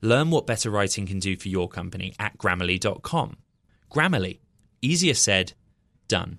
Learn what better writing can do for your company at grammarly.com. Grammarly, easier said, done.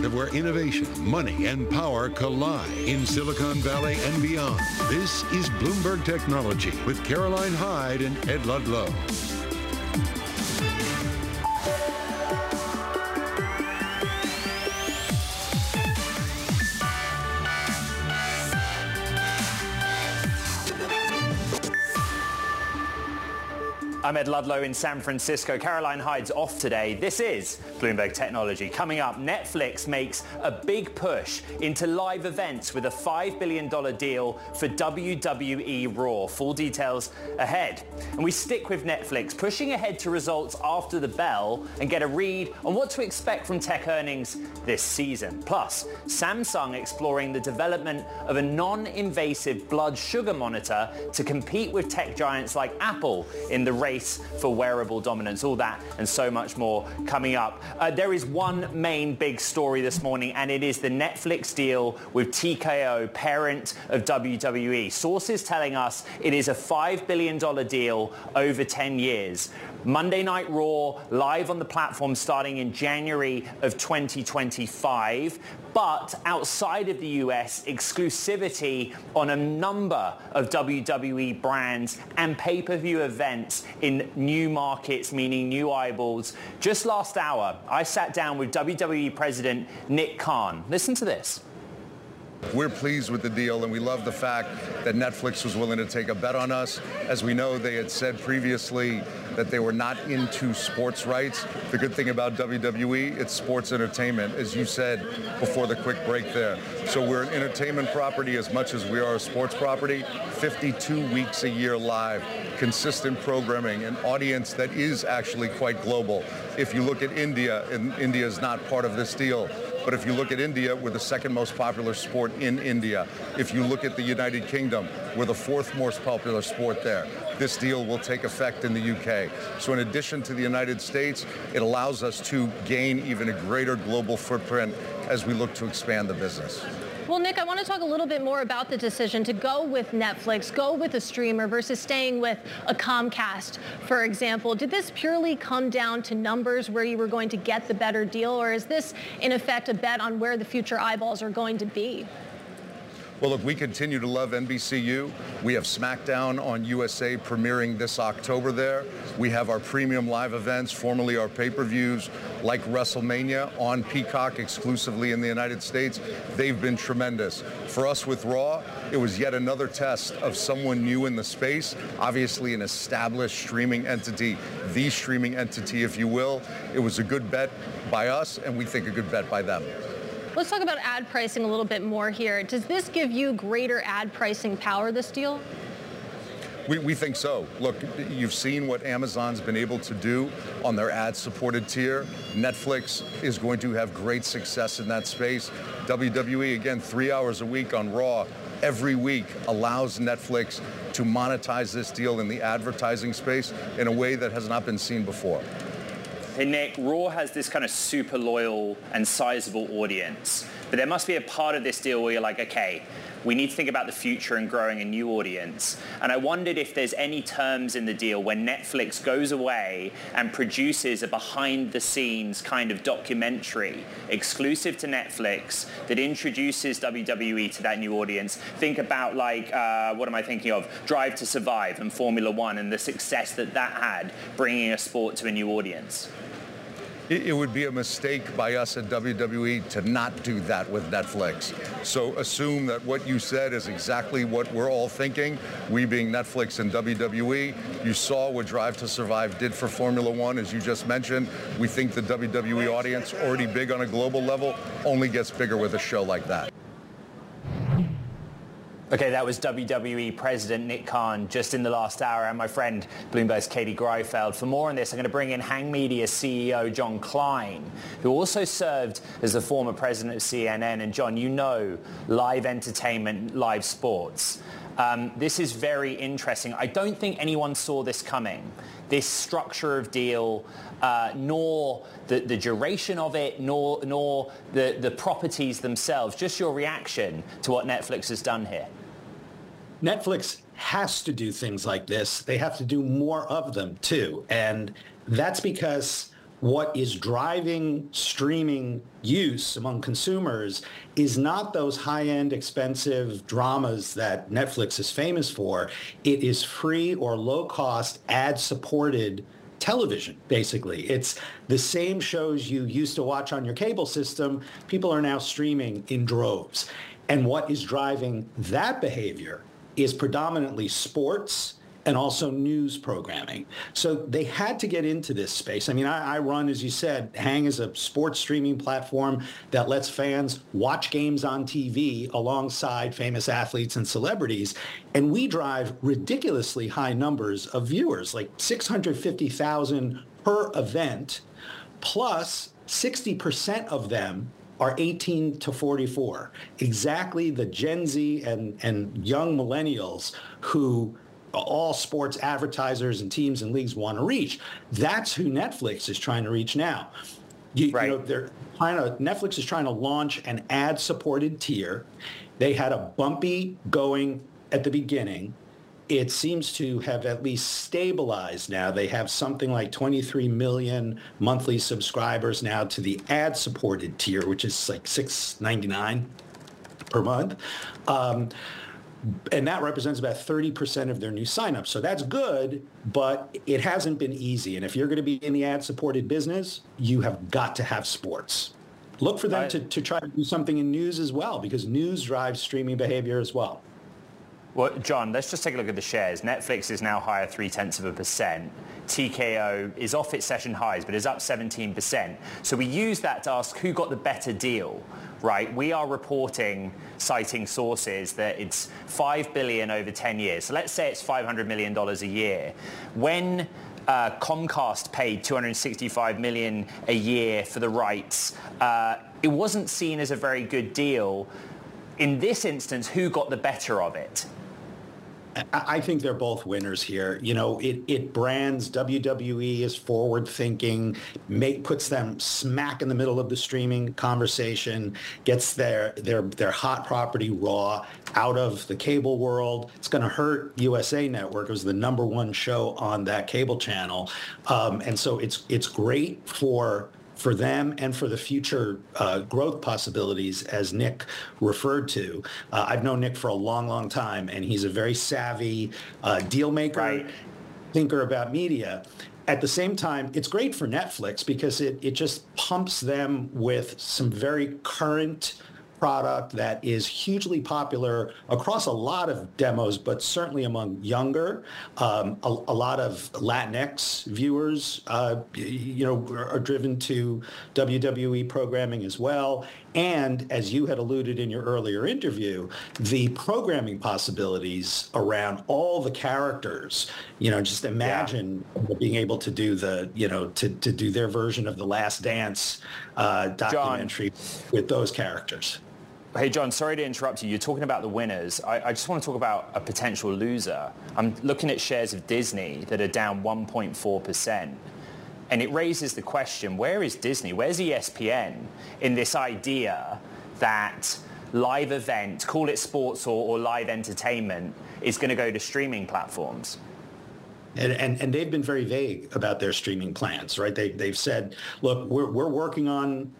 Heart of where innovation, money, and power collide in Silicon Valley and beyond, this is Bloomberg Technology with Caroline Hyde and Ed Ludlow. I'm Ed Ludlow in San Francisco. Caroline Hyde's off today. This is Bloomberg Technology. Coming up, Netflix makes a big push into live events with a $5 billion deal for WWE Raw. Full details ahead. And we stick with Netflix, pushing ahead to results after the bell and get a read on what to expect from tech earnings this season. Plus, Samsung exploring the development of a non-invasive blood sugar monitor to compete with tech giants like Apple in the race for wearable dominance. All that and so much more coming up. Uh, there is one main big story this morning, and it is the Netflix deal with TKO, parent of WWE. Sources telling us it is a $5 billion deal over 10 years. Monday Night Raw live on the platform starting in January of 2025. But outside of the US, exclusivity on a number of WWE brands and pay-per-view events in new markets, meaning new eyeballs. Just last hour, I sat down with WWE President Nick Khan. Listen to this. We're pleased with the deal, and we love the fact that Netflix was willing to take a bet on us. As we know, they had said previously that they were not into sports rights. The good thing about WWE, it's sports entertainment, as you said before the quick break there. So we're an entertainment property as much as we are a sports property. 52 weeks a year live, consistent programming, an audience that is actually quite global. If you look at India, and India is not part of this deal, but if you look at India, we're the second most popular sport in India. If you look at the United Kingdom, we're the fourth most popular sport there. This deal will take effect in the UK. So in addition to the United States, it allows us to gain even a greater global footprint as we look to expand the business. Well, Nick, I want to talk a little bit more about the decision to go with Netflix, go with a streamer versus staying with a Comcast, for example. Did this purely come down to numbers where you were going to get the better deal, or is this, in effect, a bet on where the future eyeballs are going to be? Well, look, we continue to love NBCU. We have SmackDown on USA premiering this October there. We have our premium live events, formerly our pay-per-views, like WrestleMania on Peacock exclusively in the United States. They've been tremendous. For us with Raw, it was yet another test of someone new in the space, obviously an established streaming entity, the streaming entity, if you will. It was a good bet by us, and we think a good bet by them. Let's talk about ad pricing a little bit more here. Does this give you greater ad pricing power, this deal? We, we think so. Look, you've seen what Amazon's been able to do on their ad-supported tier. Netflix is going to have great success in that space. WWE, again, three hours a week on Raw every week allows Netflix to monetize this deal in the advertising space in a way that has not been seen before. Nick, Raw has this kind of super loyal and sizable audience, but there must be a part of this deal where you're like, okay, we need to think about the future and growing a new audience. And I wondered if there's any terms in the deal when Netflix goes away and produces a behind-the-scenes kind of documentary exclusive to Netflix that introduces WWE to that new audience. Think about like, uh, what am I thinking of? Drive to Survive and Formula One and the success that that had bringing a sport to a new audience. It would be a mistake by us at WWE to not do that with Netflix. So assume that what you said is exactly what we're all thinking, we being Netflix and WWE. You saw what Drive to Survive did for Formula One, as you just mentioned. We think the WWE audience, already big on a global level, only gets bigger with a show like that. Okay, that was WWE President Nick Khan just in the last hour, and my friend Bloomberg's Katie Greifeld. For more on this, I'm going to bring in Hang Media CEO Jon Klein, who also served as the former president of CNN. And Jon, you know live entertainment, live sports. Um, this is very interesting. I don't think anyone saw this coming, this structure of deal, uh, nor the, the, duration of it, nor, nor the, the properties themselves. Just your reaction to what Netflix has done here. Netflix has to do things like this. They have to do more of them too. And that's because what is driving streaming use among consumers is not those high-end expensive dramas that Netflix is famous for. It is free or low-cost ad-supported television, basically. It's the same shows you used to watch on your cable system. People are now streaming in droves. And what is driving that behavior is predominantly sports and also news programming. So they had to get into this space. I mean, I, I, run, as you said, Hang is a sports streaming platform that lets fans watch games on TV alongside famous athletes and celebrities. And we drive ridiculously high numbers of viewers, like 650,000 per event, plus 60% of them are 18 to 44, exactly the Gen Z and, and young millennials who all sports advertisers and teams and leagues want to reach. That's who Netflix is trying to reach now. You, right. you know, they're trying to, Netflix is trying to launch an ad-supported tier. They had a bumpy going at the beginning it seems to have at least stabilized now. They have something like 23 million monthly subscribers now to the ad-supported tier, which is like 6.99 per month. Um, and that represents about 30% of their new signups. So that's good, but it hasn't been easy. And if you're going to be in the ad-supported business, you have got to have sports. Look for them to, to try to do something in news as well, because news drives streaming behavior as well. Well, Jon, let's just take a look at the shares. Netflix is now higher three-tenths of a percent. TKO is off its session highs, but is up 17%. So we use that to ask who got the better deal, right? We are reporting, citing sources, that it's 5 billion over 10 years. So let's say it's $500 million a year. When uh, Comcast paid 265 million a year for the rights, uh, it wasn't seen as a very good deal. In this instance, who got the better of it? I think they're both winners here. You know, it, it brands WWE as forward thinking, make, puts them smack in the middle of the streaming conversation, gets their their their hot property raw out of the cable world. It's going to hurt USA Network. It was the number one show on that cable channel, um, and so it's it's great for for them and for the future uh, growth possibilities, as Nick referred to. Uh, I've known Nick for a long, long time, and he's a very savvy uh, deal maker, right. thinker about media. At the same time, it's great for Netflix because it, it just pumps them with some very current product that is hugely popular across a lot of demos, but certainly among younger. Um, a, a, lot of Latinx viewers, uh, you know, are driven to WWE programming as well. And as you had alluded in your earlier interview, the programming possibilities around all the characters, you know, just imagine yeah. being able to do the, you know, to, to do their version of the Last Dance uh, documentary Jon. with those characters. Hey, Jon, sorry to interrupt you. You're talking about the winners. I, I, just want to talk about a potential loser. I'm looking at shares of Disney that are down 1.4%. And it raises the question, where is Disney? Where's ESPN in this idea that live event, call it sports or, or live entertainment, is going to go to streaming platforms? And, and, and, they've been very vague about their streaming plans, right? They, they've said, look, we're, we're working on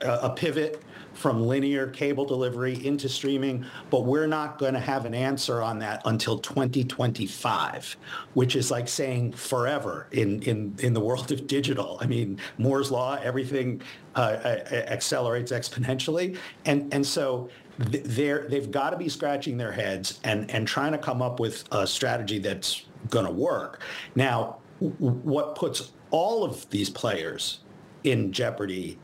a, a pivot from linear cable delivery into streaming, but we're not going to have an answer on that until 2025, which is like saying forever in, in, in the world of digital. I mean, Moore's law, everything uh, accelerates exponentially. And, and so they're, they've got to be scratching their heads and, and trying to come up with a strategy that's going to work. Now, what puts all of these players in jeopardy,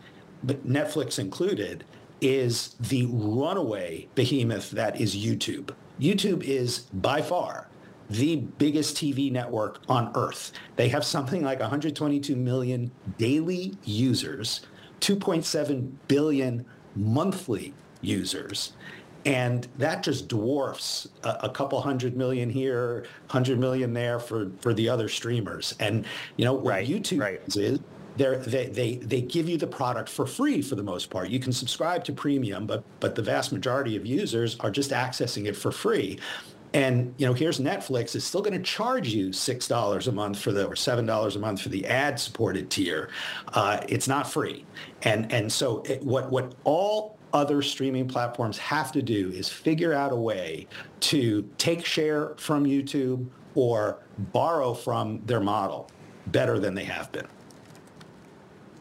but Netflix included, is the runaway behemoth that is YouTube. YouTube is by far the biggest TV network on earth. They have something like 122 million daily users, 2.7 billion monthly users. And that just dwarfs a, a, couple hundred million here, hundred million there for, for the other streamers. And you know what right, YouTube right. is they they they give you the product for free for the most part. You can subscribe to premium, but but the vast majority of users are just accessing it for free. And you know, here's Netflix is still going to charge you six dollars a month for the or seven dollars a month for the ad-supported tier. Uh, it's not free, and and so it, what what all other streaming platforms have to do is figure out a way to take share from YouTube or borrow from their model better than they have been.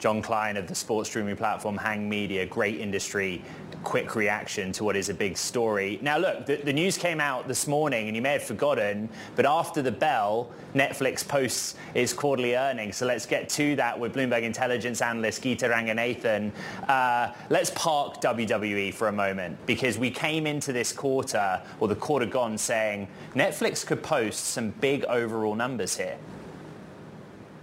Jon Klein of the sports streaming platform Hang Media, great industry, quick reaction to what is a big story. Now look, the, the, news came out this morning and you may have forgotten, but after the bell, Netflix posts its quarterly earnings. So let's get to that with Bloomberg intelligence analyst Geeta Ranganathan. Uh, let's park WWE for a moment because we came into this quarter, or the quarter gone, saying Netflix could post some big overall numbers here.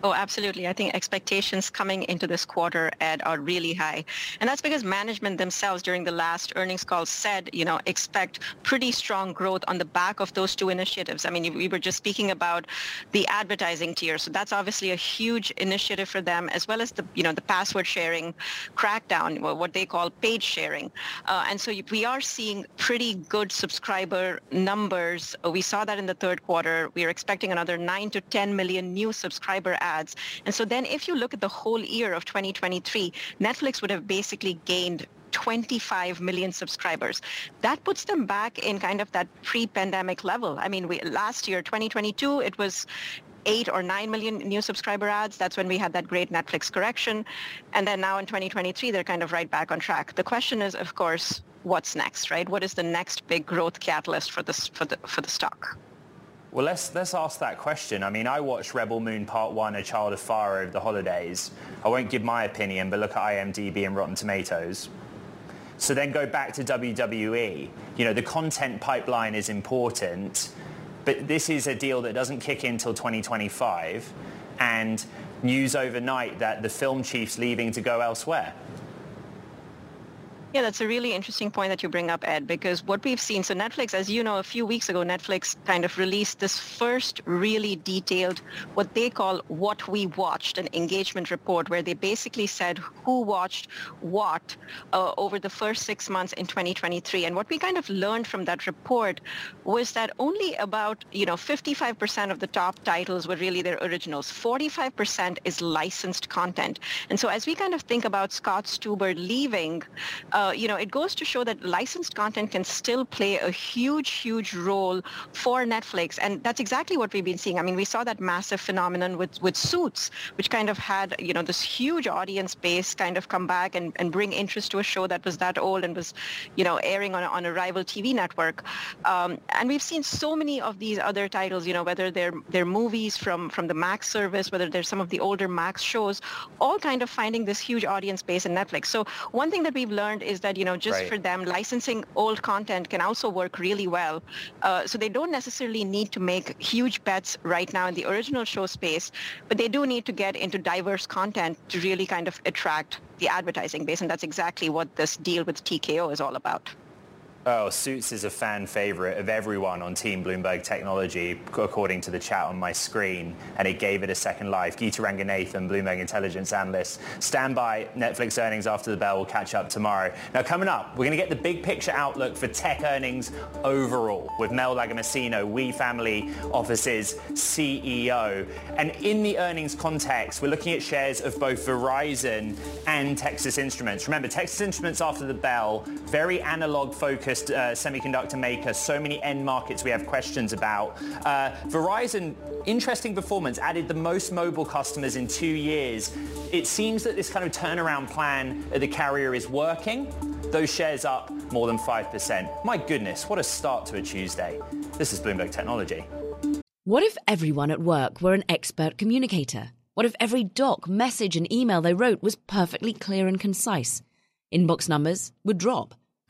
Oh, absolutely. I think expectations coming into this quarter, Ed, are really high. And that's because management themselves during the last earnings call said, you know, expect pretty strong growth on the back of those two initiatives. I mean, we were just speaking about the advertising tier. So that's obviously a huge initiative for them, as well as the, you know, the password sharing crackdown, what they call paid sharing. Uh, and so we are seeing pretty good subscriber numbers. We saw that in the third quarter. We are expecting another 9 to 10 million new subscriber adds adds. And so then if you look at the whole year of 2023, Netflix would have basically gained 25 million subscribers. That puts them back in kind of that pre-pandemic level. I mean, we, last year, 2022, it was eight or nine million new subscriber adds. That's when we had that great Netflix correction. And then now in 2023, they're kind of right back on track. The question is, of course, what's next, right? What is the next big growth catalyst for, this, for, the, for the stock? Well, let's let's ask that question. I mean, I watched Rebel Moon Part One: A Child of Fire over the holidays. I won't give my opinion, but look at IMDb and Rotten Tomatoes. So then go back to WWE. You know, the content pipeline is important, but this is a deal that doesn't kick in until 2025, and news overnight that the film chief's leaving to go elsewhere. Yeah, that's a really interesting point that you bring up, Ed, because what we've seen, so Netflix, as you know, a few weeks ago, Netflix kind of released this first really detailed, what they call what we watched, an engagement report where they basically said who watched what uh, over the first six months in 2023. And what we kind of learned from that report was that only about, you know, 55% of the top titles were really their originals. 45% is licensed content. And so as we kind of think about Scott Stuber leaving, uh, uh, you know, it goes to show that licensed content can still play a huge, huge role for Netflix. And that's exactly what we've been seeing. I mean, we saw that massive phenomenon with, with Suits, which kind of had, you know, this huge audience base kind of come back and, and bring interest to a show that was that old and was, you know, airing on a, on a rival TV network. Um, and we've seen so many of these other titles, you know, whether they're, they're movies from, from the Max service, whether they're some of the older Max shows, all kind of finding this huge audience base in Netflix. So one thing that we've learned is that, you know, just right. for them, licensing old content can also work really well. Uh, so they don't necessarily need to make huge bets right now in the original show space, but they do need to get into diverse content to really kind of attract the advertising base. And that's exactly what this deal with TKO is all about. Oh, Suits is a fan favorite of everyone on Team Bloomberg Technology, according to the chat on my screen, and it gave it a second life. Geeta Ranganathan, Bloomberg Intelligence Analyst. Stand by. Netflix earnings after the bell. We'll catch up tomorrow. Now, coming up, we're going to get the big picture outlook for tech earnings overall with Mel Lagomasino, We Family Office's CEO. And in the earnings context, we're looking at shares of both Verizon and Texas Instruments. Remember, Texas Instruments after the bell, very analog focused uh, semiconductor maker, so many end markets we have questions about. Uh, Verizon, interesting performance, added the most mobile customers in two years. It seems that this kind of turnaround plan at the carrier is working. Those shares up more than 5%. My goodness, what a start to a Tuesday. This is Bloomberg Technology. What if everyone at work were an expert communicator? What if every doc, message, and email they wrote was perfectly clear and concise? Inbox numbers would drop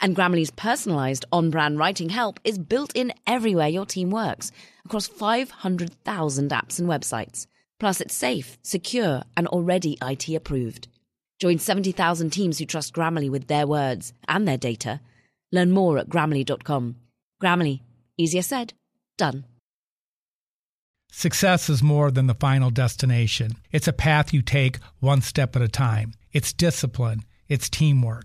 And Grammarly's personalized on brand writing help is built in everywhere your team works across 500,000 apps and websites. Plus, it's safe, secure, and already IT approved. Join 70,000 teams who trust Grammarly with their words and their data. Learn more at grammarly.com. Grammarly, easier said, done. Success is more than the final destination. It's a path you take one step at a time. It's discipline, it's teamwork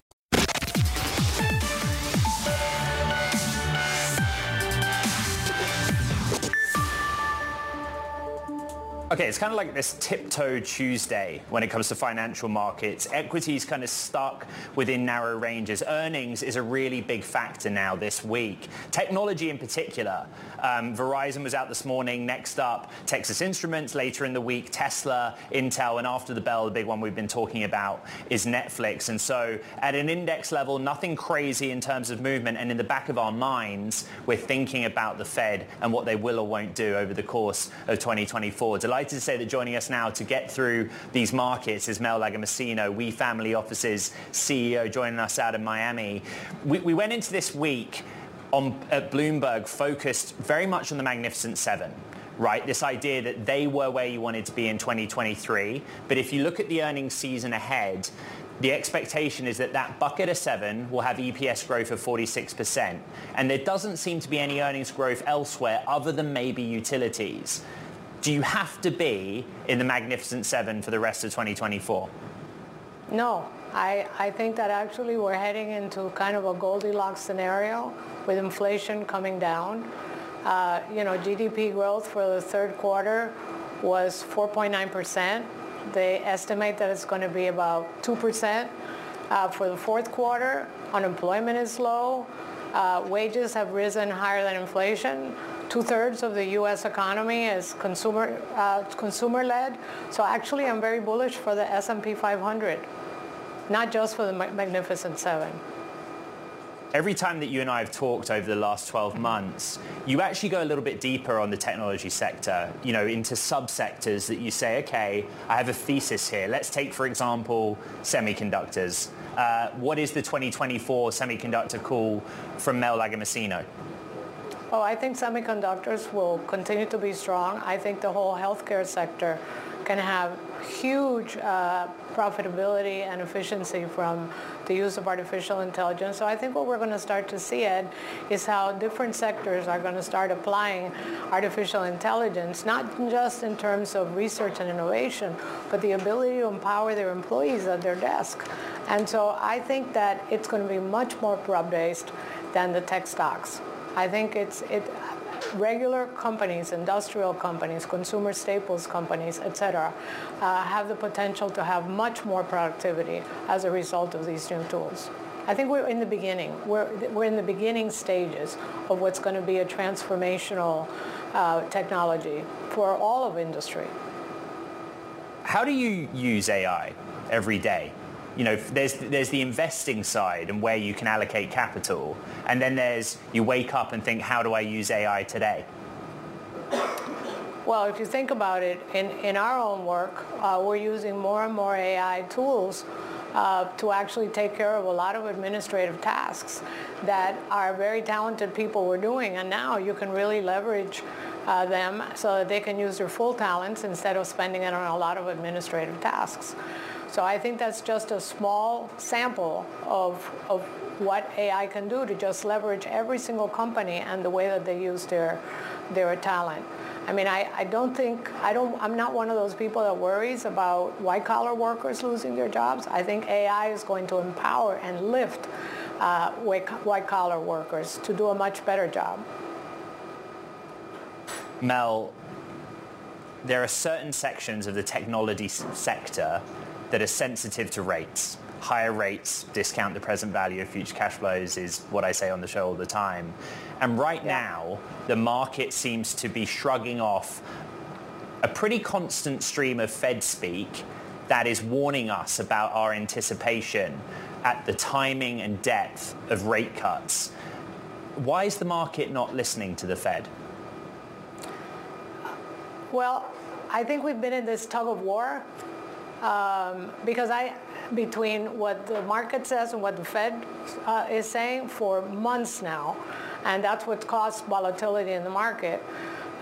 Okay, it's kind of like this tiptoe Tuesday when it comes to financial markets. Equities kind of stuck within narrow ranges. Earnings is a really big factor now this week. Technology in particular. Um, Verizon was out this morning. Next up, Texas Instruments. Later in the week, Tesla, Intel, and after the bell, the big one we've been talking about is Netflix. And so at an index level, nothing crazy in terms of movement. And in the back of our minds, we're thinking about the Fed and what they will or won't do over the course of 2024. Delighted delighted to say that joining us now to get through these markets is Mel Lagomasino, We Family Offices CEO, joining us out of Miami. We, we went into this week on, at Bloomberg focused very much on the Magnificent Seven right? This idea that they were where you wanted to be in 2023. But if you look at the earnings season ahead, the expectation is that that bucket of seven will have EPS growth of 46%. And there doesn't seem to be any earnings growth elsewhere other than maybe utilities do you have to be in the Magnificent Seven for the rest of 2024? No, I, I think that actually we're heading into kind of a Goldilocks scenario with inflation coming down. Uh, you know, GDP growth for the third quarter was 4.9%. They estimate that it's going to be about 2% uh, for the fourth quarter. Unemployment is low. Uh, wages have risen higher than inflation two-thirds of the U.S. economy is consumer uh, consumer-led. So actually, I'm very bullish for the S&P 500, not just for the Magnificent Seven. Every time that you and I have talked over the last 12 months, you actually go a little bit deeper on the technology sector, you know, into subsectors that you say, okay, I have a thesis here. Let's take, for example, semiconductors. Uh, what is the 2024 semiconductor call from Mel Lagomasino? Oh, I think semiconductors will continue to be strong. I think the whole healthcare sector can have huge uh, profitability and efficiency from the use of artificial intelligence. So I think what we're going to start to see, Ed, is how different sectors are going to start applying artificial intelligence, not just in terms of research and innovation, but the ability to empower their employees at their desk. And so I think that it's going to be much more broad-based than the tech stocks. I think it's it regular companies, industrial companies, consumer staples companies, etc., uh, have the potential to have much more productivity as a result of these new tools. I think we're in the beginning. We're, we're in the beginning stages of what's going to be a transformational uh, technology for all of industry. How do you use AI every day? You know, there's, there's the investing side and where you can allocate capital. And then there's, you wake up and think, how do I use AI today? Well, if you think about it, in, in our own work, uh, we're using more and more AI tools uh, to actually take care of a lot of administrative tasks that our very talented people were doing. And now you can really leverage uh, them so that they can use their full talents instead of spending it on a lot of administrative tasks. So I think that's just a small sample of, of what AI can do to just leverage every single company and the way that they use their, their talent. I mean, I, I don't think, I don't, I'm not one of those people that worries about white collar workers losing their jobs. I think AI is going to empower and lift uh, white collar workers to do a much better job. Mel, there are certain sections of the technology sector that are sensitive to rates. Higher rates discount the present value of future cash flows is what I say on the show all the time. And right yeah. now, the market seems to be shrugging off a pretty constant stream of Fed speak that is warning us about our anticipation at the timing and depth of rate cuts. Why is the market not listening to the Fed? Well, I think we've been in this tug of war um, because I, between what the market says and what the Fed uh, is saying for months now, and that's what caused volatility in the market.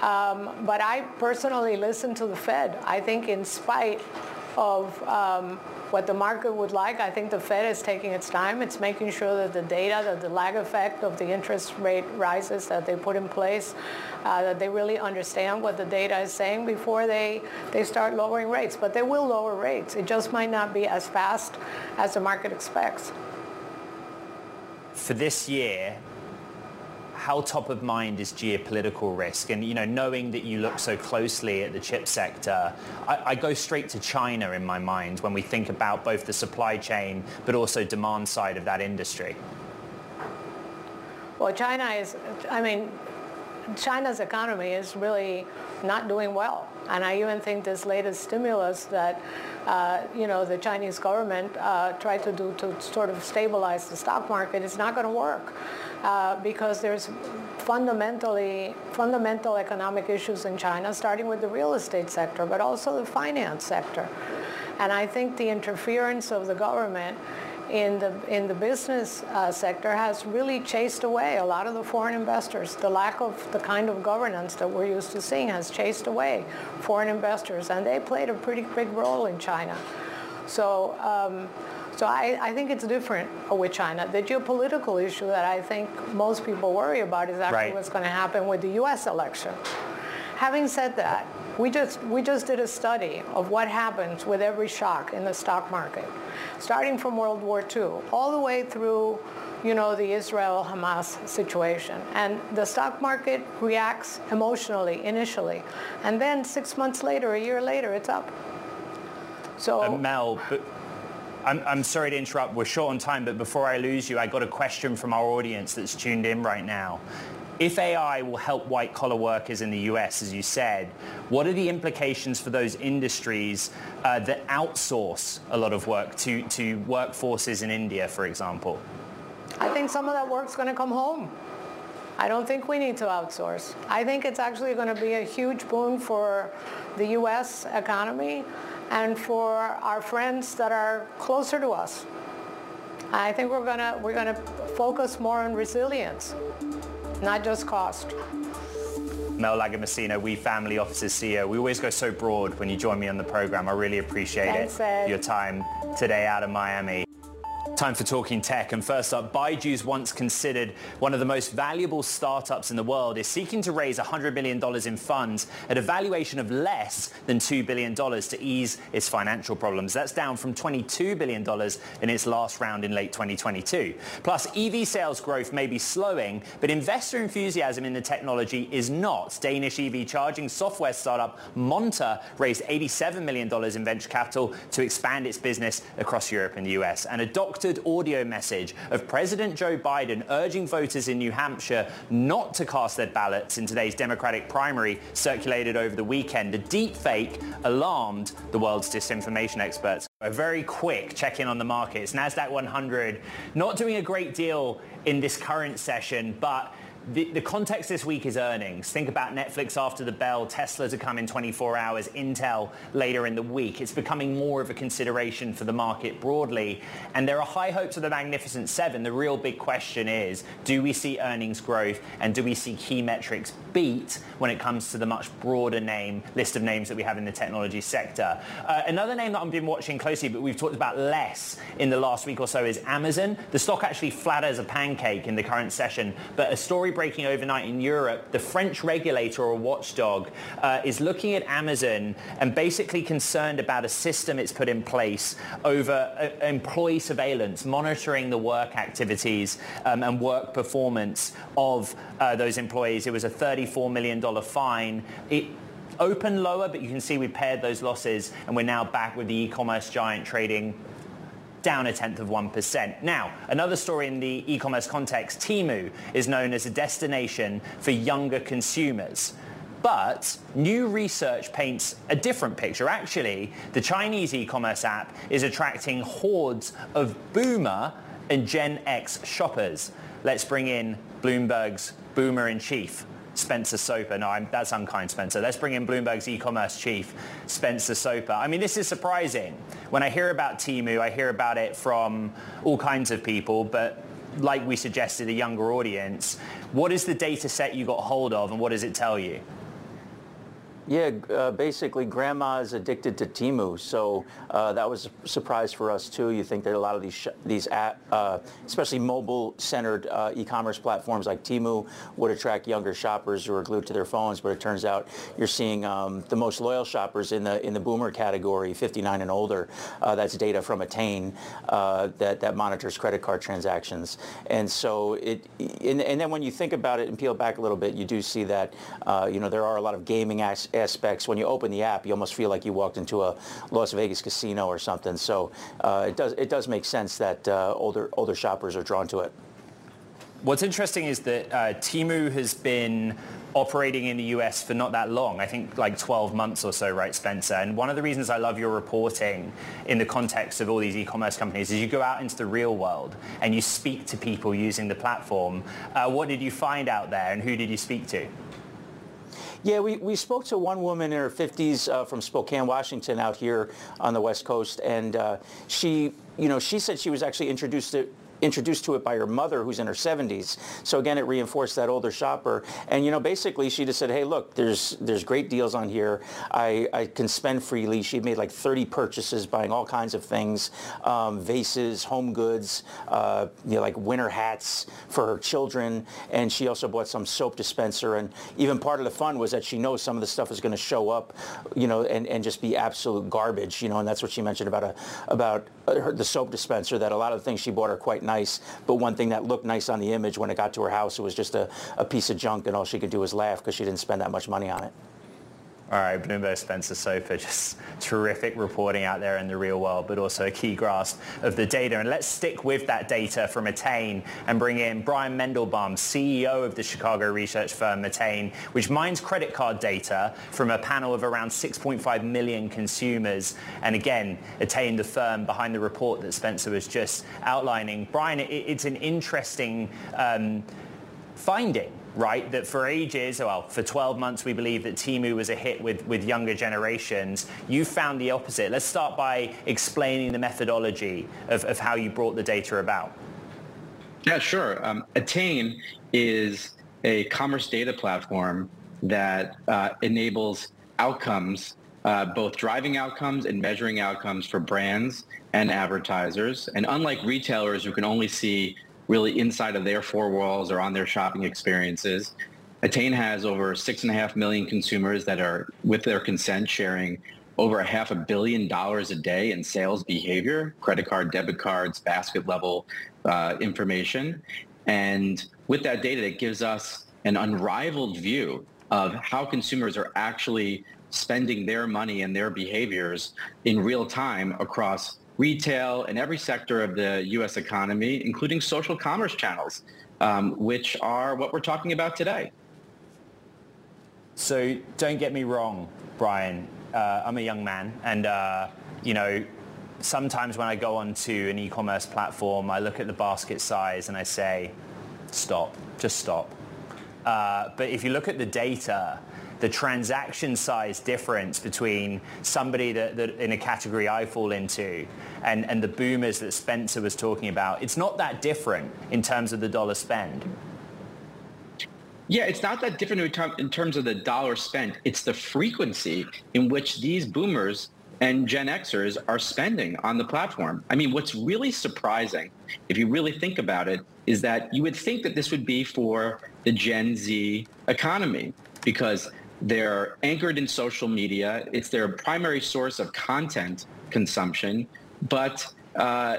Um, but I personally listen to the Fed. I think in spite of um, what the market would like. I think the Fed is taking its time. It's making sure that the data, that the lag effect of the interest rate rises that they put in place, uh, that they really understand what the data is saying before they, they start lowering rates. But they will lower rates. It just might not be as fast as the market expects. For this year, how top of mind is geopolitical risk? And you know, knowing that you look so closely at the chip sector, I, I, go straight to China in my mind when we think about both the supply chain but also demand side of that industry. Well, China is, I mean, China's economy is really not doing well. And I even think this latest stimulus that, uh, you know, the Chinese government uh, tried to do to sort of stabilize the stock market is not going to work. Uh, because there's fundamentally fundamental economic issues in China, starting with the real estate sector, but also the finance sector. And I think the interference of the government in the in the business uh, sector has really chased away a lot of the foreign investors. The lack of the kind of governance that we're used to seeing has chased away foreign investors, and they played a pretty big role in China. So. Um, so I, I, think it's different with China. The geopolitical issue that I think most people worry about is actually right. what's going to happen with the U.S. election. Having said that, we just, we just did a study of what happens with every shock in the stock market, starting from World War II, all the way through you know, the Israel-Hamas situation. And the stock market reacts emotionally initially. And then six months later, a year later, it's up. So, uh, Mel, but I'm, I'm sorry to interrupt. We're short on time, but before I lose you, I got a question from our audience that's tuned in right now. If AI will help white collar workers in the US, as you said, what are the implications for those industries uh, that outsource a lot of work to, to workforces in India, for example? I think some of that work's going to come home. I don't think we need to outsource. I think it's actually going to be a huge boon for the U.S. economy and for our friends that are closer to us. I think we're gonna we're gonna focus more on resilience, not just cost. Mel Lagomasino, We Family Offices CEO. We always go so broad when you join me on the program. I really appreciate Thanks, it. Ed. Your time today out of Miami. Time for talking tech. And first up, Byju's once considered one of the most valuable startups in the world is seeking to raise $100 million in funds at a valuation of less than $2 billion to ease its financial problems. That's down from $22 billion in its last round in late 2022. Plus, EV sales growth may be slowing, but investor enthusiasm in the technology is not. Danish EV charging software startup Monta raised $87 million in venture capital to expand its business across Europe and the US. And a audio message of President Joe Biden urging voters in New Hampshire not to cast their ballots in today's Democratic primary circulated over the weekend. A deep fake alarmed the world's disinformation experts. A very quick check-in on the markets. NASDAQ 100 not doing a great deal in this current session, but the, the, context this week is earnings. Think about Netflix after the bell, Tesla to come in 24 hours, Intel later in the week. It's becoming more of a consideration for the market broadly. And there are high hopes of the Magnificent Seven. The real big question is, do we see earnings growth and do we see key metrics beat when it comes to the much broader name list of names that we have in the technology sector? Uh, another name that I've been watching closely, but we've talked about less in the last week or so is Amazon. The stock actually flat as a pancake in the current session, but a story breaking overnight in Europe, the French regulator or watchdog uh, is looking at Amazon and basically concerned about a system it's put in place over uh, employee surveillance, monitoring the work activities um, and work performance of uh, those employees. It was a $34 million fine. It, open lower, but you can see we pared those losses and we're now back with the e-commerce giant trading down a tenth of 1%. Now, another story in the e-commerce context, Temu is known as a destination for younger consumers. But new research paints a different picture. Actually, the Chinese e-commerce app is attracting hordes of boomer and Gen X shoppers. Let's bring in Bloomberg's boomer-in-chief, Spencer Soper. No, I'm, that's unkind, Spencer. Let's bring in Bloomberg's e-commerce chief, Spencer Soper. I mean, this is surprising. When I hear about Temu, I hear about it from all kinds of people, but like we suggested, a younger audience. What is the data set you got hold of and what does it tell you? Yeah, uh, basically, grandma is addicted to Temu, so uh, that was a surprise for us too. You think that a lot of these these app, uh, especially mobile-centered uh, e-commerce platforms like Temu, would attract younger shoppers who are glued to their phones. But it turns out you're seeing um, the most loyal shoppers in the in the boomer category, 59 and older. Uh, that's data from Attain uh, that that monitors credit card transactions, and so it. And, and, then when you think about it and peel back a little bit, you do see that you know there are a lot of gaming acts aspects. When you open the app, you almost feel like you walked into a Las Vegas casino or something. So uh, it does it does make sense that uh, older older shoppers are drawn to it. What's interesting is that uh, Temu has been operating in the US for not that long, I think like 12 months or so, right, Spencer? And one of the reasons I love your reporting in the context of all these e-commerce companies is you go out into the real world and you speak to people using the platform. Uh, what did you find out there and who did you speak to? Yeah, we, we spoke to one woman in her 50s uh, from Spokane, Washington, out here on the West Coast, and uh, she, you know, she said she was actually introduced to introduced to it by her mother who's in her 70s. So again, it reinforced that older shopper. And you know, basically she just said, hey, look, there's there's great deals on here. I, I can spend freely. She made like 30 purchases buying all kinds of things, um, vases, home goods, uh, you know, like winter hats for her children. And she also bought some soap dispenser. And even part of the fun was that she knows some of the stuff is going to show up, you know, and, and just be absolute garbage, you know, and that's what she mentioned about a, about her, the soap dispenser, that a lot of the things she bought are quite nice, but one thing that looked nice on the image when it got to her house, it was just a, a piece of junk and all she could do was laugh because she didn't spend that much money on it. All right, Bloomberg Spencer Soper, just terrific reporting out there in the real world, but also a key grasp of the data. And let's stick with that data from Attain and bring in Brian Mandelbaum, CEO of the Chicago research firm Attain, which mines credit card data from a panel of around 6.5 million consumers. And again, Attain, the firm behind the report that Spencer was just outlining. Brian, it's an interesting um, finding right? That for ages, well, for 12 months, we believe that Temu was a hit with, with younger generations. You found the opposite. Let's start by explaining the methodology of, of how you brought the data about. Yeah, sure. Um, Attain is a commerce data platform that uh, enables outcomes, uh, both driving outcomes and measuring outcomes for brands and advertisers. And unlike retailers who can only see really inside of their four walls or on their shopping experiences, Attain has over six and a half million consumers that are, with their consent, sharing over a half a billion dollars a day in sales behavior, credit card, debit cards, basket level uh, information. And with that data, it gives us an unrivaled view of how consumers are actually spending their money and their behaviors in real time across retail and every sector of the U.S. economy, including social commerce channels, um, which are what we're talking about today. So don't get me wrong, Brian. Uh, I'm a young man, and uh, you know, sometimes when I go onto an e-commerce platform, I look at the basket size and I say, stop, just stop. Uh, but if you look at the data, the transaction size difference between somebody that, that, in a category I fall into and, and the boomers that Spencer was talking about, it's not that different in terms of the dollar spend. Yeah, it's not that different in terms of the dollar spent. It's the frequency in which these boomers and Gen Xers are spending on the platform. I mean, what's really surprising, if you really think about it, is that you would think that this would be for the Gen Z economy because they're anchored in social media. It's their primary source of content consumption. But uh,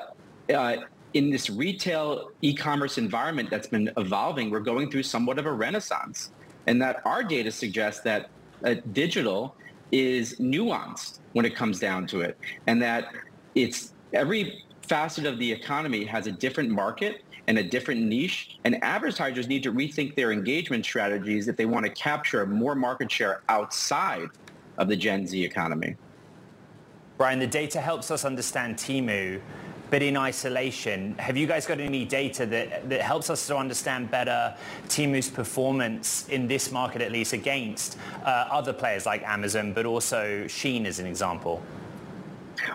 uh, in this retail e-commerce environment that's been evolving, we're going through somewhat of a renaissance. And that our data suggests that uh, digital is nuanced when it comes down to it. And that it's every facet of the economy has a different market and a different niche. And advertisers need to rethink their engagement strategies if they want to capture more market share outside of the Gen Z economy. Brian, the data helps us understand Temu, but in isolation, have you guys got any data that, that helps us to understand better Temu's performance in this market, at least against uh, other players like Amazon, but also Shein as an example?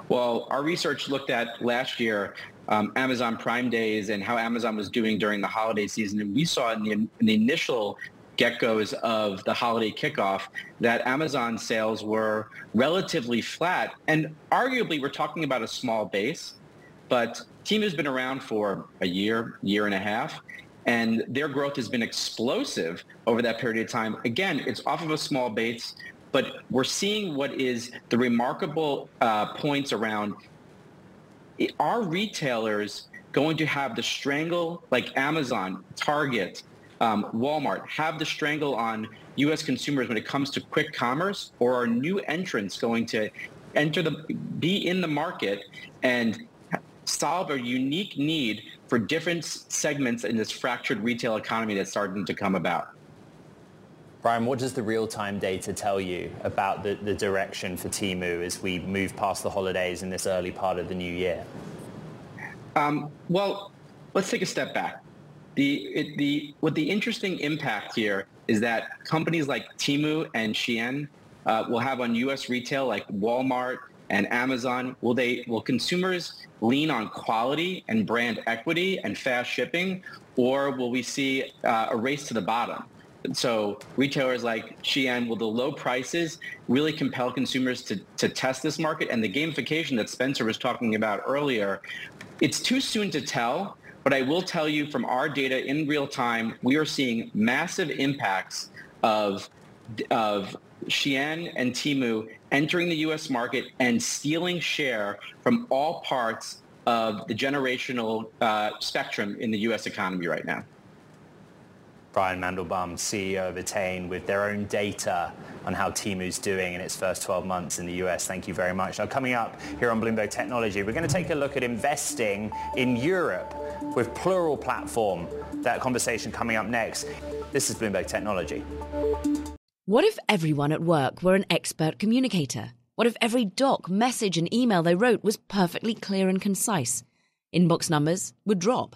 Well, our research looked at last year um, Amazon Prime Days and how Amazon was doing during the holiday season. And we saw in the, in the initial get-goes of the holiday kickoff that Amazon sales were relatively flat. And arguably, we're talking about a small base, but Temu's been around for a year, year and a half. And their growth has been explosive over that period of time. Again, it's off of a small base, but we're seeing what is the remarkable uh, points around are retailers going to have the strangle like Amazon, Target, um, Walmart have the strangle on U.S. consumers when it comes to quick commerce, or are new entrants going to enter the be in the market and solve a unique need for different segments in this fractured retail economy that's starting to come about? Brian, what does the real-time data tell you about the, the direction for Temu as we move past the holidays in this early part of the new year? Um, well, let's take a step back. The, it, the, what the interesting impact here is that companies like Temu and Shein uh, will have on U.S. retail like Walmart and Amazon. Will they? Will consumers lean on quality and brand equity and fast shipping, or will we see uh, a race to the bottom? So retailers like Shein, will the low prices really compel consumers to, to test this market? And the gamification that Spencer was talking about earlier, it's too soon to tell, but I will tell you from our data in real time, we are seeing massive impacts of, of Shein and Temu entering the U.S. market and stealing share from all parts of the generational uh, spectrum in the U.S. economy right now. Brian Mandelbaum, CEO of Attain, with their own data on how Temu's doing in its first 12 months in the US. Thank you very much. Now, coming up here on Bloomberg Technology, we're going to take a look at investing in Europe with Plural Platform. That conversation coming up next. This is Bloomberg Technology. What if everyone at work were an expert communicator? What if every doc, message, and email they wrote was perfectly clear and concise? Inbox numbers would drop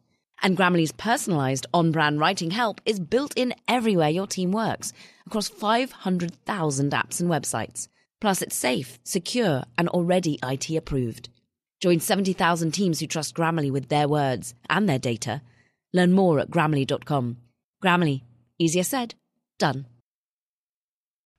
And Grammarly's personalized on brand writing help is built in everywhere your team works across 500,000 apps and websites. Plus, it's safe, secure, and already IT approved. Join 70,000 teams who trust Grammarly with their words and their data. Learn more at grammarly.com. Grammarly, easier said, done.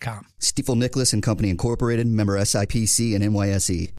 com. Stifel Nicolaus and Company Incorporated, member SIPC and NYSE.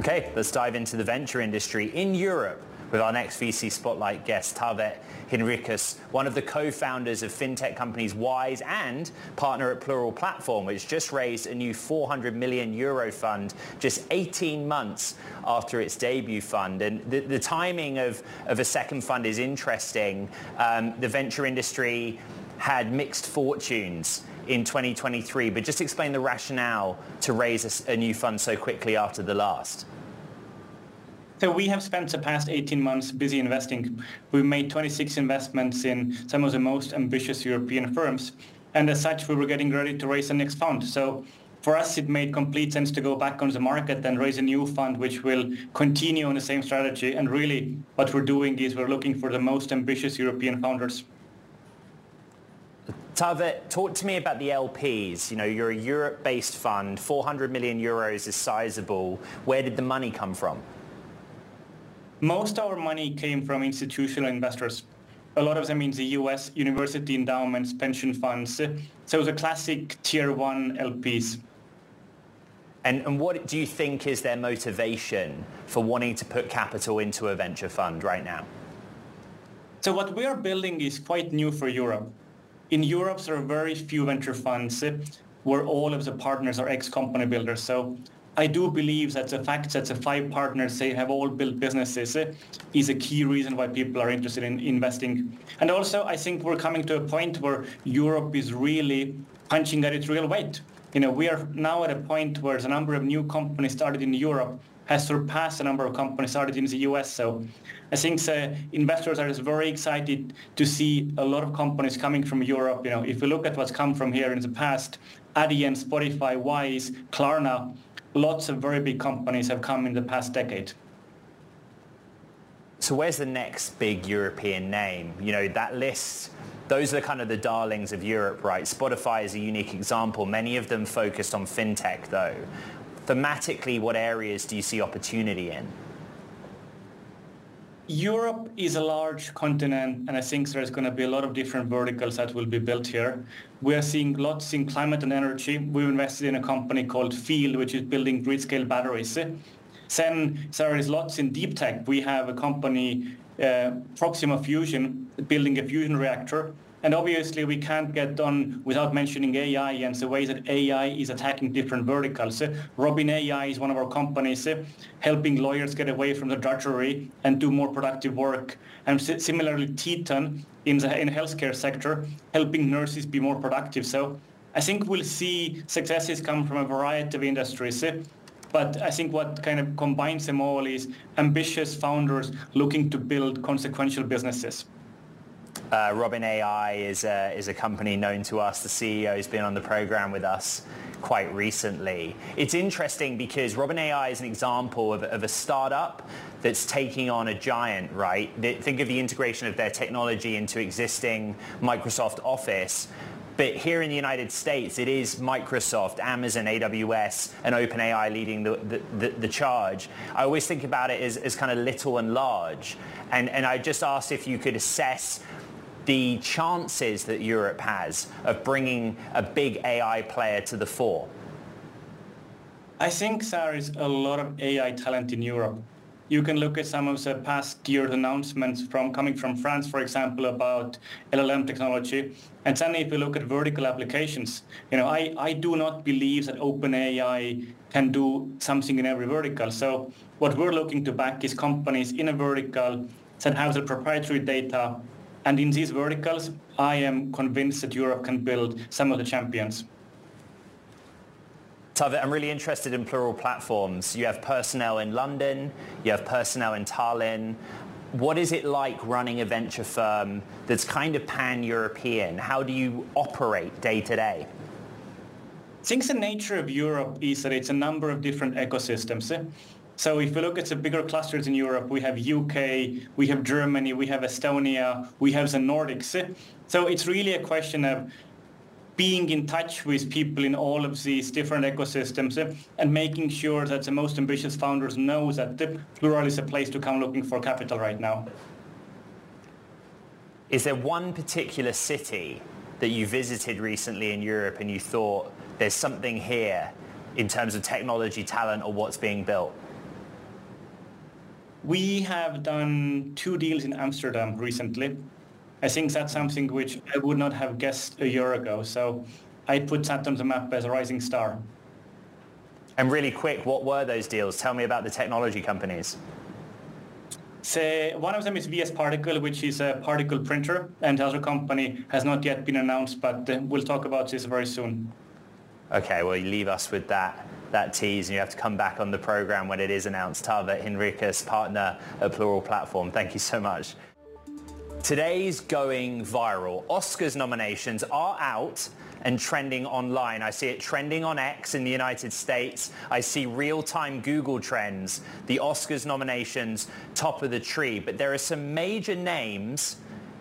Okay, let's dive into the venture industry in Europe with our next VC Spotlight guest, Taavet Hinrikus, one of the co-founders of fintech companies Wise and partner at Plural Platform, which just raised a new 400 million euro fund just 18 months after its debut fund. And the, the timing of, of a second fund is interesting. Um, the venture industry had mixed fortunes in 2023, but just explain the rationale to raise a, a new fund so quickly after the last. So we have spent the past 18 months busy investing. We've made 26 investments in some of the most ambitious European firms. And as such, we were getting ready to raise the next fund. So for us, it made complete sense to go back on the market and raise a new fund, which will continue on the same strategy. And really, what we're doing is we're looking for the most ambitious European founders. Taavet, talk to me about the LPs. You know, you're a Europe-based fund. 400 million euros is sizable. Where did the money come from? Most of our money came from institutional investors. A lot of them in the US, university endowments, pension funds. So the classic tier one LPs. And, and what do you think is their motivation for wanting to put capital into a venture fund right now? So what we are building is quite new for Europe. In Europe, there are very few venture funds where all of the partners are ex-company builders. So I do believe that the fact that the five partners they have all built businesses uh, is a key reason why people are interested in investing. And also, I think we're coming to a point where Europe is really punching at its real weight. You know, we are now at a point where the number of new companies started in Europe has surpassed the number of companies started in the US. So I think uh, investors are very excited to see a lot of companies coming from Europe. You know, if we look at what's come from here in the past, Adyen, Spotify, Wise, Klarna, lots of very big companies have come in the past decade. So where's the next big European name? You know, that list, those are kind of the darlings of Europe, right? Spotify is a unique example. Many of them focused on fintech, though. Thematically, what areas do you see opportunity in? Europe is a large continent, and I think there's going to be a lot of different verticals that will be built here. We are seeing lots in climate and energy. We've invested in a company called Field, which is building grid-scale batteries. Then there is lots in deep tech. We have a company, uh, Proxima Fusion, building a fusion reactor. And obviously, we can't get done without mentioning AI and the way that AI is attacking different verticals. Robin AI is one of our companies eh, helping lawyers get away from the drudgery and do more productive work. And similarly, Teton in the in healthcare sector, helping nurses be more productive. So I think we'll see successes come from a variety of industries. Eh. But I think what kind of combines them all is ambitious founders looking to build consequential businesses. Uh, Robin AI is a, is a company known to us. The CEO has been on the program with us quite recently. It's interesting because Robin AI is an example of, of a startup that's taking on a giant, right? Think of the integration of their technology into existing Microsoft Office. But here in the United States, it is Microsoft, Amazon, AWS, and OpenAI leading the, the, the, the charge. I always think about it as, as kind of little and large. And, and I just asked if you could assess the chances that Europe has of bringing a big AI player to the fore? I think there is a lot of AI talent in Europe. You can look at some of the past year's announcements from coming from France, for example, about LLM technology. And then if you look at vertical applications, you know, I, I do not believe that OpenAI can do something in every vertical. So what we're looking to back is companies in a vertical that have the proprietary data and in these verticals, I am convinced that Europe can build some of the champions. Taavet, I'm really interested in plural platforms. You have personnel in London, you have personnel in Tallinn. What is it like running a venture firm that's kind of pan-European? How do you operate day to day? I think the nature of Europe is that it's a number of different ecosystems. So if we look at the bigger clusters in Europe, we have UK, we have Germany, we have Estonia, we have the Nordics. So it's really a question of being in touch with people in all of these different ecosystems and making sure that the most ambitious founders know that plural is a place to come looking for capital right now. Is there one particular city that you visited recently in Europe and you thought there's something here in terms of technology, talent, or what's being built? We have done two deals in Amsterdam recently. I think that's something which I would not have guessed a year ago. So I put that on the map as a rising star. And really quick, what were those deals? Tell me about the technology companies. So one of them is VS Particle, which is a particle printer, and the other company has not yet been announced, but uh, we'll talk about this very soon. Okay, well, you leave us with that that tease and you have to come back on the program when it is announced. Taavet Hinrikus, partner at Plural Platform. Thank you so much. Today's going viral. Oscars nominations are out and trending online. I see it trending on X in the United States. I see real-time Google trends, the Oscars nominations top of the tree. But there are some major names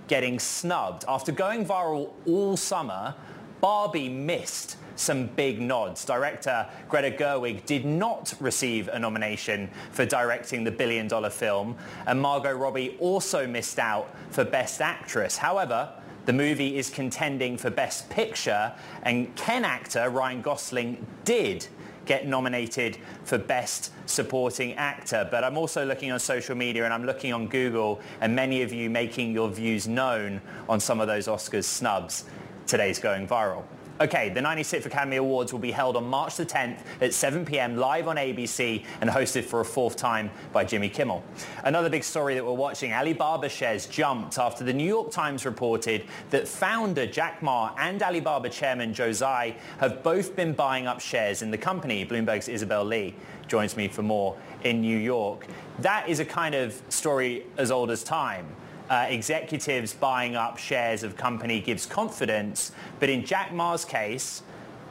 getting snubbed. After going viral all summer, Barbie missed some big nods. Director Greta Gerwig did not receive a nomination for directing the billion dollar film, and Margot Robbie also missed out for Best Actress. However, the movie is contending for Best Picture, and Ken actor Ryan Gosling did get nominated for Best Supporting Actor. But I'm also looking on social media and I'm looking on Google and many of you making your views known on some of those Oscars snubs. Today's going viral. Okay, the 96th Academy Awards will be held on March the 10th at 7 p.m. live on ABC and hosted for a fourth time by Jimmy Kimmel. Another big story that we're watching, Alibaba shares jumped after the New York Times reported that founder Jack Ma and Alibaba chairman Joe Tsai have both been buying up shares in the company. Bloomberg's Isabel Lee joins me for more in New York. That is a kind of story as old as time uh, executives buying up shares of company gives confidence. But in Jack Ma's case,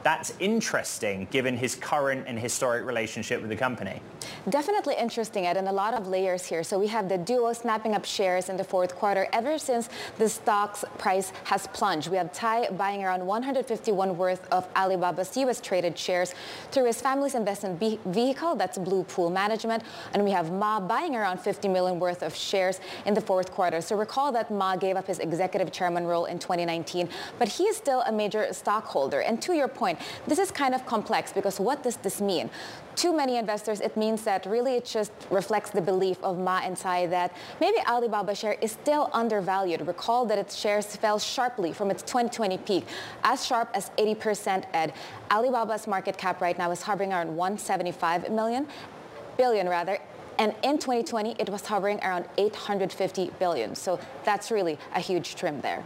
that's interesting given his current and historic relationship with the company. Definitely interesting, Ed, and a lot of layers here. So we have the duo snapping up shares in the fourth quarter ever since the stock's price has plunged. We have Tsai buying around 151 worth of Alibaba's U.S. traded shares through his family's investment vehicle, that's Blue Pool Management. And we have Ma buying around 50 million worth of shares in the fourth quarter. So recall that Ma gave up his executive chairman role in 2019, but he is still a major stockholder. And to your point, this is kind of complex because what does this mean? To many investors, it means that really it just reflects the belief of Ma and Tsai that maybe Alibaba share is still undervalued. Recall that its shares fell sharply from its 2020 peak, as sharp as 80% Ed. Alibaba's market cap right now is hovering around 175 million, billion rather, and in 2020, it was hovering around 850 billion. So that's really a huge trim there.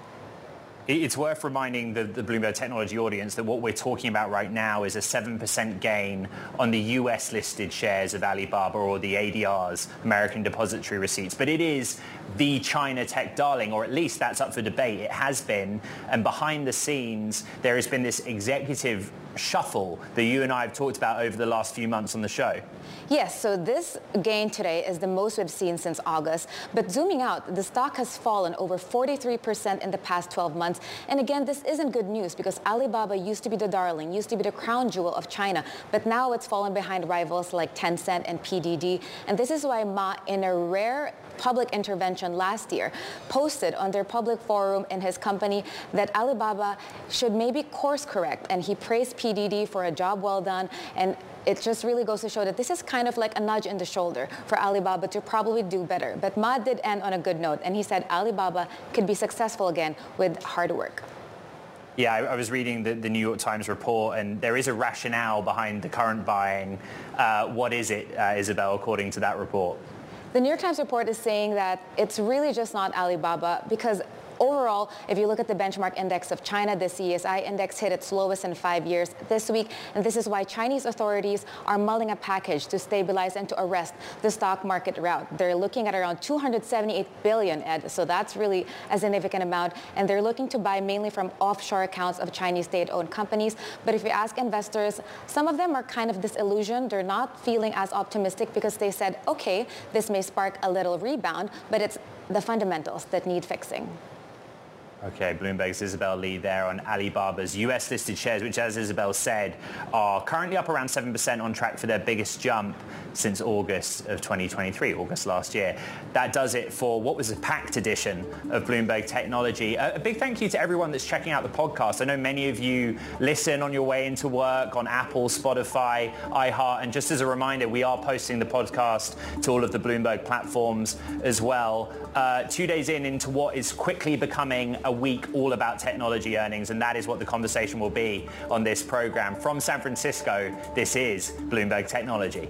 It's worth reminding the, the, Bloomberg Technology audience that what we're talking about right now is a 7% gain on the US listed shares of Alibaba or the ADRs, American Depository Receipts. But it is the China tech darling, or at least that's up for debate. It has been. And behind the scenes, there has been this executive shuffle that you and I have talked about over the last few months on the show. Yes, so this gain today is the most we've seen since August. But zooming out, the stock has fallen over 43% in the past 12 months. And again, this isn't good news because Alibaba used to be the darling, used to be the crown jewel of China. But now it's fallen behind rivals like Tencent and PDD. And this is why Ma, in a rare public intervention last year, posted on their public forum in his company that Alibaba should maybe course correct. And he praised PDD for a job well done and it just really goes to show that this is kind of like a nudge in the shoulder for Alibaba to probably do better. But Ma did end on a good note, and he said Alibaba could be successful again with hard work. Yeah, I, I was reading the, the, New York Times report, and there is a rationale behind the current buying. Uh, what is it, uh, Isabel, according to that report? The New York Times report is saying that it's really just not Alibaba because Overall, if you look at the benchmark index of China, the CSI index hit its lowest in five years this week. And this is why Chinese authorities are mulling a package to stabilize and to arrest the stock market rout. They're looking at around 278 billion, Ed. So that's really a significant amount. And they're looking to buy mainly from offshore accounts of Chinese state-owned companies. But if you ask investors, some of them are kind of disillusioned. They're not feeling as optimistic because they said, okay, this may spark a little rebound, but it's the fundamentals that need fixing. Okay, Bloomberg's Isabel Lee there on Alibaba's US listed shares, which as Isabel said, are currently up around 7% on track for their biggest jump since August of 2023, August last year. That does it for what was a packed edition of Bloomberg Technology. A, big thank you to everyone that's checking out the podcast. I know many of you listen on your way into work on Apple, Spotify, iHeart, and just as a reminder, we are posting the podcast to all of the Bloomberg platforms as well. Uh, two days in into what is quickly becoming a week all about technology earnings, and that is what the conversation will be on this program. From San Francisco, this is Bloomberg Technology.